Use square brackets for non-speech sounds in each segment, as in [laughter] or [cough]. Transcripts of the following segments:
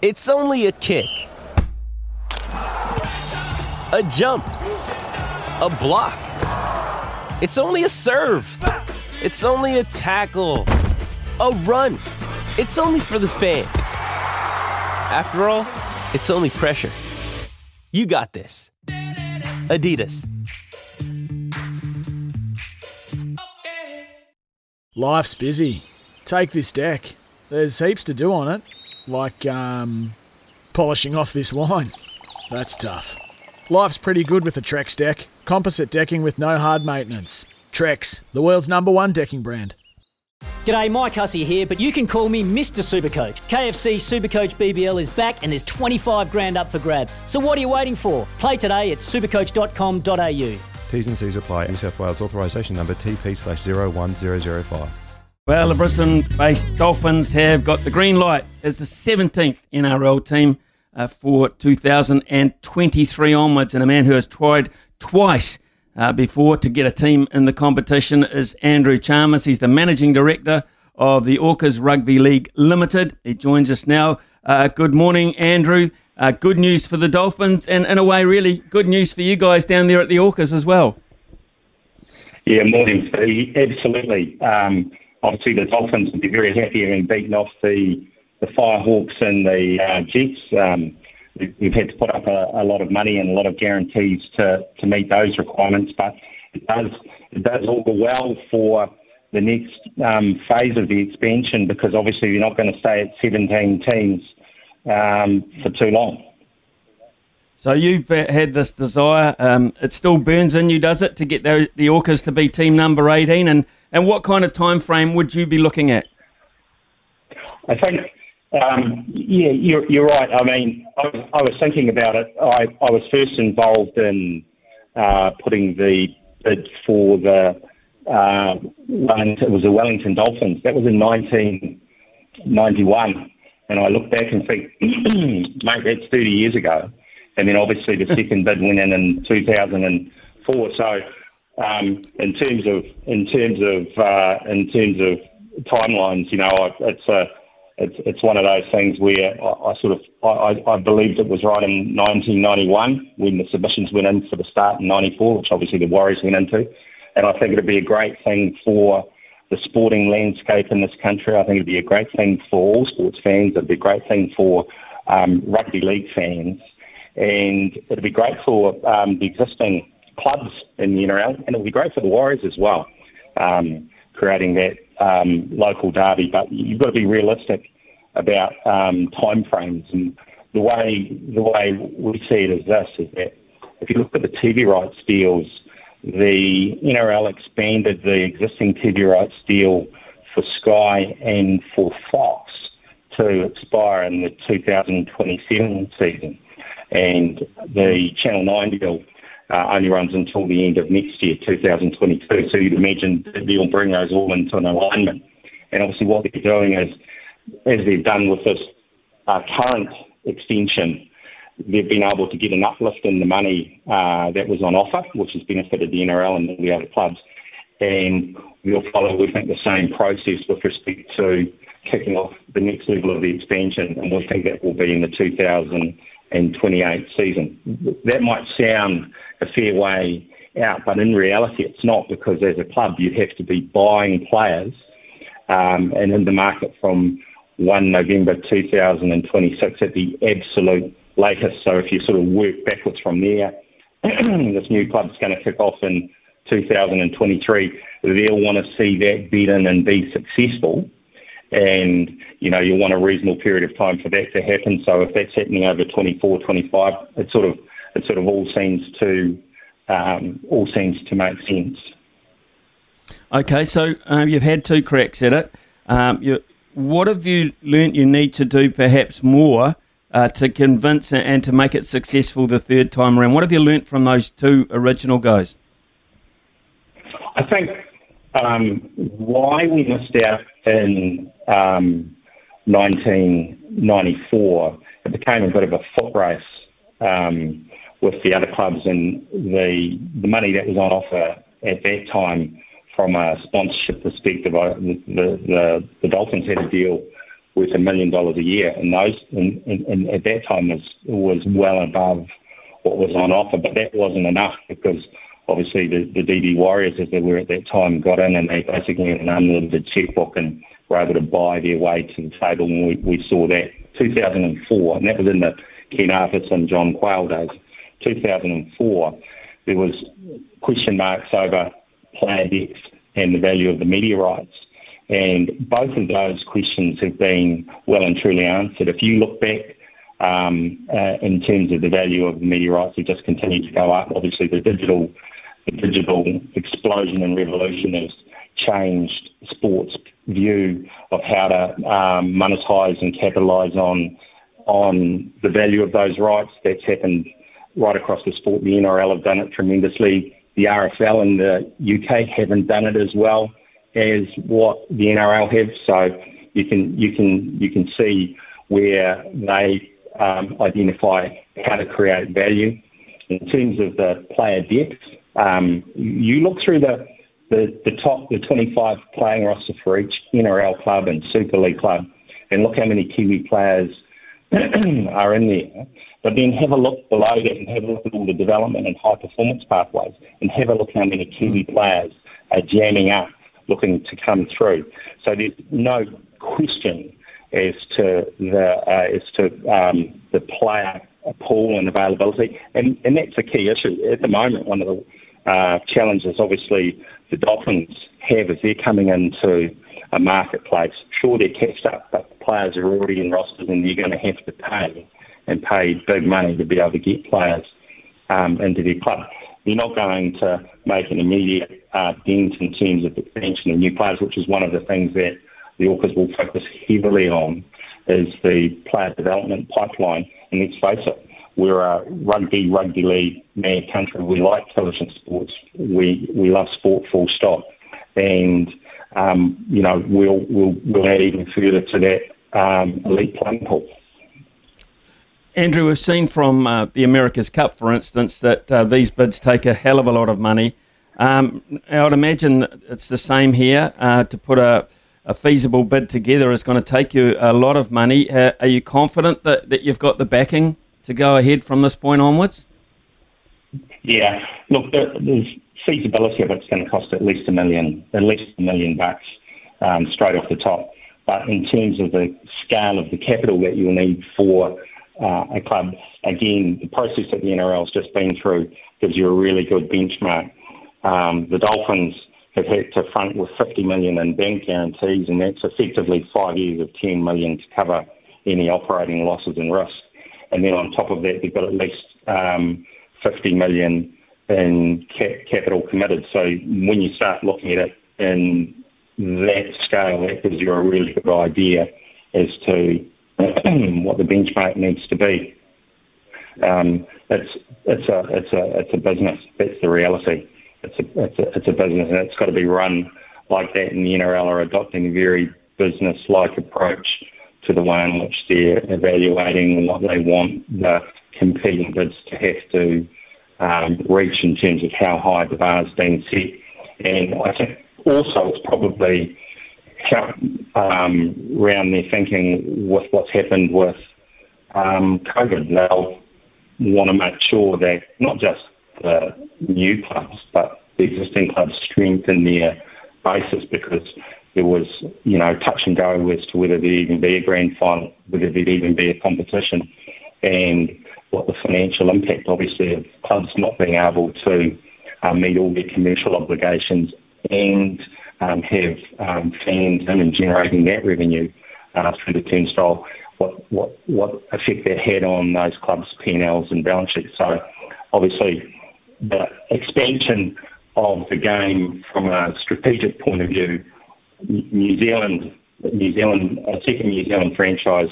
It's only a kick, a jump, a block. It's only a serve. It's only a tackle, a run. It's only for the fans. After all, it's only pressure. You got this. Adidas. Life's busy. Take this deck. There's heaps to do on it, like um, polishing off this wine. That's tough. Life's pretty good with a Trex deck. Composite decking with no hard maintenance. Trex, the world's number one decking brand. G'day, Mike Hussey here, but you can call me Mr. Supercoach. KFC Supercoach BBL is back and there's 25 grand up for grabs. So what are you waiting for? Play today at supercoach.com.au. T's and C's apply. New South Wales authorisation number TP slash 01005. Well, the Brisbane-based Dolphins have got the green light as the 17th NRL team uh, for 2023 onwards, and a man who has tried twice uh, before to get a team in the competition is Andrew Chalmers. He's the managing director of the Orcas Rugby League Limited. He joins us now. Uh, good morning, Andrew. Uh, good news for the Dolphins, and in a way, really good news for you guys down there at the Orcas as well. Yeah, morning, Steve. Absolutely. Um, obviously, the Dolphins will be very happy having beaten off the the Firehawks and the uh, Jets. Um, we've had to put up a, a, lot of money and a lot of guarantees to, to meet those requirements, but it does it does all go well for the next um, phase of the expansion because obviously you're not going to stay at 17 teams um, for too long. So you've had this desire. Um, it still burns in you, does it, to get the, the Orcas to be team number 18? And, and what kind of time frame would you be looking at? I think um, yeah, you're, you're right. I mean, I was, I was thinking about it. I, I was first involved in uh, putting the bid for the uh, it was the Wellington Dolphins. That was in 1991, and I look back and think, [clears throat] mate, that's 30 years ago. And then obviously the second bid went in in 2004. So um, in terms of in terms of uh, in terms of timelines, you know, it's a it's it's one of those things where I, I sort of I, I, believed it was right in 1991 when the submissions went in for the start in '94, which obviously the Warriors went into, and I think it'd be a great thing for the sporting landscape in this country. I think it'd be a great thing for all sports fans. It'd be a great thing for um, rugby league fans, and it'd be great for um, the existing clubs in the NRL, and it'd be great for the Warriors as well. Um, creating that um, local derby, but you've got to be realistic about um, timeframes. And the way the way we see it is this: is that if you look at the TV rights deals, the NRL expanded the existing TV rights deal for Sky and for Fox to expire in the 2027 season, and the Channel 9 deal uh, only runs until the end of next year, 2022. So you'd imagine that they'll bring those all into an alignment. And obviously, what they're doing is, as they've done with this uh, current extension, they've been able to get an uplift in the money uh, that was on offer, which has benefited the NRL and all the other clubs. And we'll follow, we think, the same process with respect to kicking off the next level of the expansion, and we think that will be in the 2028 season. That might sound a fair way out, but in reality, it's not because as a club you have to be buying players um, and in the market from 1 November 2026 at the absolute latest. So if you sort of work backwards from there, [clears throat] this new club's going to kick off in 2023. They'll want to see that bid in and be successful. And, you know, you want a reasonable period of time for that to happen. So if that's happening over 24, 25, it sort of it sort of all seems to um, all seems to make sense. Okay, so um, you've had two cracks at it. Um, you, what have you learnt you need to do perhaps more uh, to convince and to make it successful the third time around? What have you learnt from those two original goes? I think um, why we missed out in 1994, um, it became a bit of a foot race. Um, with the other clubs and the the money that was on offer at that time from a sponsorship perspective. I, the, the, the Dolphins had a deal worth a million dollars a year, and those and, and, and at that time was was well above what was on offer, but that wasn't enough because obviously the, the DD Warriors, as they were at that time, got in and they basically had an unlimited checkbook and were able to buy their way to the table. And we, we saw that 2004, and that was in the Ken Arthurson and John Quayle days. 2004, there was question marks over player depth and the value of the media rights. And both of those questions have been well and truly answered. If you look back um, uh, in terms of the value of the media rights, have just continued to go up. Obviously, the digital, digital explosion and revolution has changed sports' view of how to um, monetize and capitalise on on the value of those rights. That's happened right across the sport. The NRL have done it tremendously. The RFL and the UK haven't done it as well as what the NRL have. So you can you can you can see where they um, identify how to create value. In terms of the player depth, um, you look through the, the, the top, the 25 playing roster for each NRL club and Super League club, and look how many Kiwi players [clears throat] are in there. But then have a look below that and have a look at all the development and high performance pathways, and have a look how many Kiwi players are jamming up, looking to come through. So there's no question as to the uh, as to um, the player pool and availability, and and that's a key issue at the moment. One of the uh, challenges, obviously, the Dolphins have as they're coming into a marketplace. Sure, they're cashed up, but the players are already in rosters, and you're going to have to pay and pay big money to be able to get players um, into their club. You're not going to make an immediate uh, dent in terms of expansion of new players, which is one of the things that the Orcas will focus heavily on is the player development pipeline. And let's face it, we're a rugby, rugby league mad country. We like television sports. We we love sport full stop. And um, you know, we'll we'll we'll add even further to that um, elite playing pool. Andrew, we've seen from uh, the America's Cup, for instance, that uh, these bids take a hell of a lot of money. Um, I would imagine it's the same here uh, to put a a feasible bid together is going to take you a lot of money. Uh, are you confident that, that you've got the backing to go ahead from this point onwards? Yeah, look, the, feasibility of it's going to cost at least a million, at least a million bucks um, straight off the top. But in terms of the scale of the capital that you'll need for uh, a club, again, the process that the NRL has just been through gives you a really good benchmark. Um, the Dolphins have had to front with 50 million in bank guarantees, and that's effectively five years of 10 million to cover any operating losses and risk. And then on top of that, they've got at least um, 50 million in cap- capital committed. So when you start looking at it in that scale, that gives you a really good idea as to [clears throat] what the benchmark needs to be. Um, it's it's a it's a it's a business. That's the reality it's a, it's a, it's a business and it's got to be run like that. And the NRL are adopting a very business-like approach to the way in which they're evaluating what they want the competing bids to have to um, reach in terms of how high the bar's been set. And I think also it's probably um, around their thinking with what's happened with um, COVID. They'll want to make sure that not just the new clubs, but the existing clubs strengthen their basis because there was, you know, touch and go as to whether there'd even be a grand final, whether there'd even be a competition, and what the financial impact, obviously, of clubs not being able to um, meet all their commercial obligations and um, have um, fans in and generating that revenue uh, through the turnstile, what, what, what effect that had on those clubs' P&Ls and balance sheets. So, obviously, the expansion of the game from a strategic point of view, New Zealand, New Zealand, a second New Zealand franchise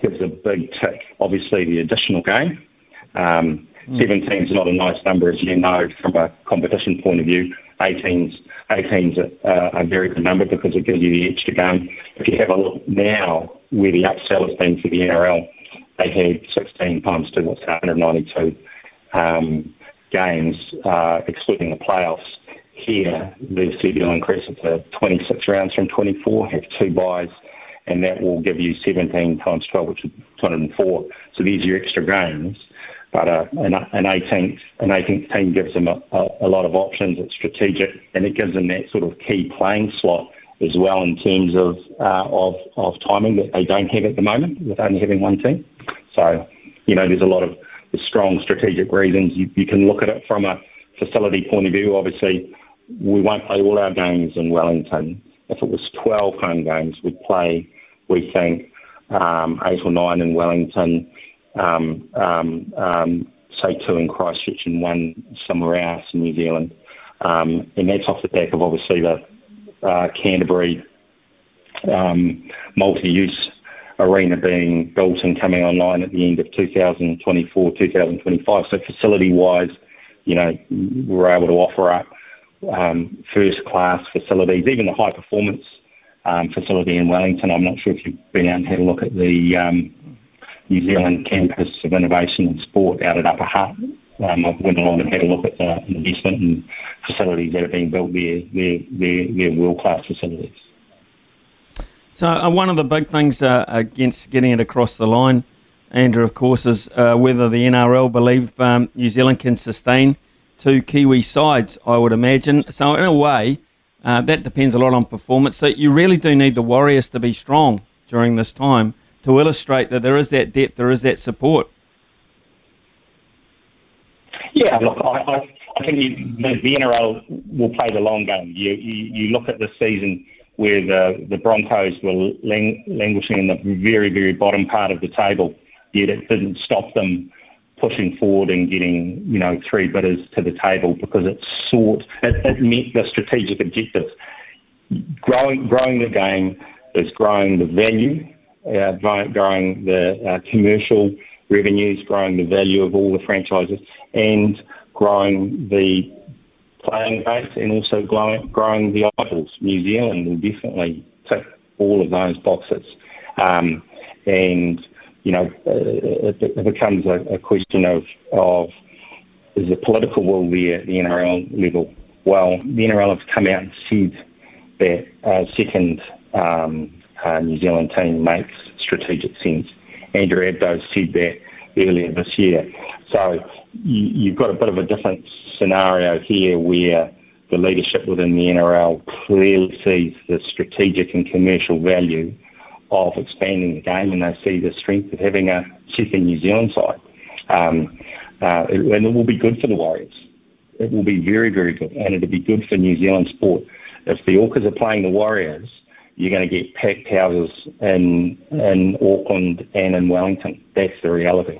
gives a big tick. Obviously, the additional game. Um, mm. 17 is not a nice number, as you know, from a competition point of view. 18's 18's a, a very good number because it gives you the extra game. If you have a look now where the upsell has been for the NRL, they had 16 times two, what's 192. Um, games, uh, excluding the playoffs. Here, the CBL increases to 26 rounds from 24, have two byes, and that will give you 17 times 12, which is 204. So these are your extra games. But uh, an, an 18th an 18th team gives them a, a, a lot of options. It's strategic, and it gives them that sort of key playing slot as well in terms of uh, of of timing that they don't have at the moment with only having one team. So, you know, there's a lot of strong strategic reasons. You, you can look at it from a facility point of view. Obviously, we won't play all our games in Wellington. If it was 12 home games, we'd play, we think, um, eight or nine in Wellington, um, um, um, say two in Christchurch and one somewhere else in New Zealand. Um, and that's off the back of obviously the uh, Canterbury um, multi-use arena being built and coming online at the end of 2024, 2025. So facility-wise, you know, we're able to offer up um, first-class facilities, even the high-performance um, facility in Wellington. I'm not sure if you've been out and had a look at the um, New Zealand Campus of Innovation and Sport out at Upper Hutt. Um, I went along and had a look at the investment and facilities that are being built there. They're, they're, they're world-class facilities. So uh, one of the big things uh, against getting it across the line, Andrew, of course, is uh, whether the NRL believe um, New Zealand can sustain two Kiwi sides, I would imagine. So in a way, uh, that depends a lot on performance. So you really do need the Warriors to be strong during this time to illustrate that there is that depth, there is that support. Yeah, look, I, I, I think you, the, the NRL will play the long game. You, you, you look at the season where the, the Broncos were lang- languishing in the very, very bottom part of the table, yet it didn't stop them pushing forward and getting, you know, three bidders to the table because it sought, it, it met the strategic objectives. Growing, growing the game is growing the value, uh, growing the uh, commercial revenues, growing the value of all the franchises, and growing the playing base and also growing, growing the eyeballs. New Zealand will definitely tick all of those boxes. Um, and, you know, uh, it, it, becomes a, a, question of, of is the political will there at the NRL level? Well, the NRL have come out and said that uh, second um, uh, New Zealand team makes strategic sense. Andrew Abdo said that earlier this year. So you, you've got a bit of a different scenario here where the leadership within the NRL clearly sees the strategic and commercial value of expanding the game and they see the strength of having a second New Zealand side. Um, uh, and it will be good for the Warriors. It will be very, very good. And it'll be good for New Zealand sport. If the Orcas are playing the Warriors, you're going to get packed houses in, in Auckland and in Wellington. That's the reality.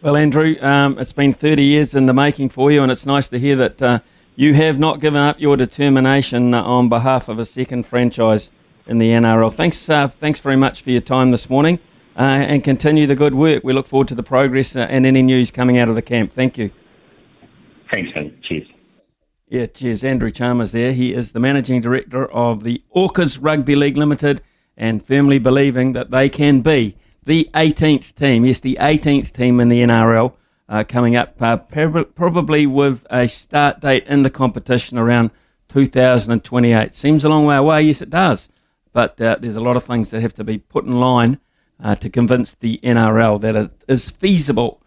Well, Andrew, um, it's been 30 years in the making for you, and it's nice to hear that uh, you have not given up your determination on behalf of a second franchise in the NRL. Thanks, uh, thanks very much for your time this morning, uh, and continue the good work. We look forward to the progress uh, and any news coming out of the camp. Thank you. Thanks, man. Cheers. Yeah, cheers. Andrew Chalmers there. He is the managing director of the Orcas Rugby League Limited, and firmly believing that they can be the 18th team. Yes, the 18th team in the NRL uh, coming up, uh, probably with a start date in the competition around 2028. Seems a long way away. Yes, it does. But uh, there's a lot of things that have to be put in line uh, to convince the NRL that it is feasible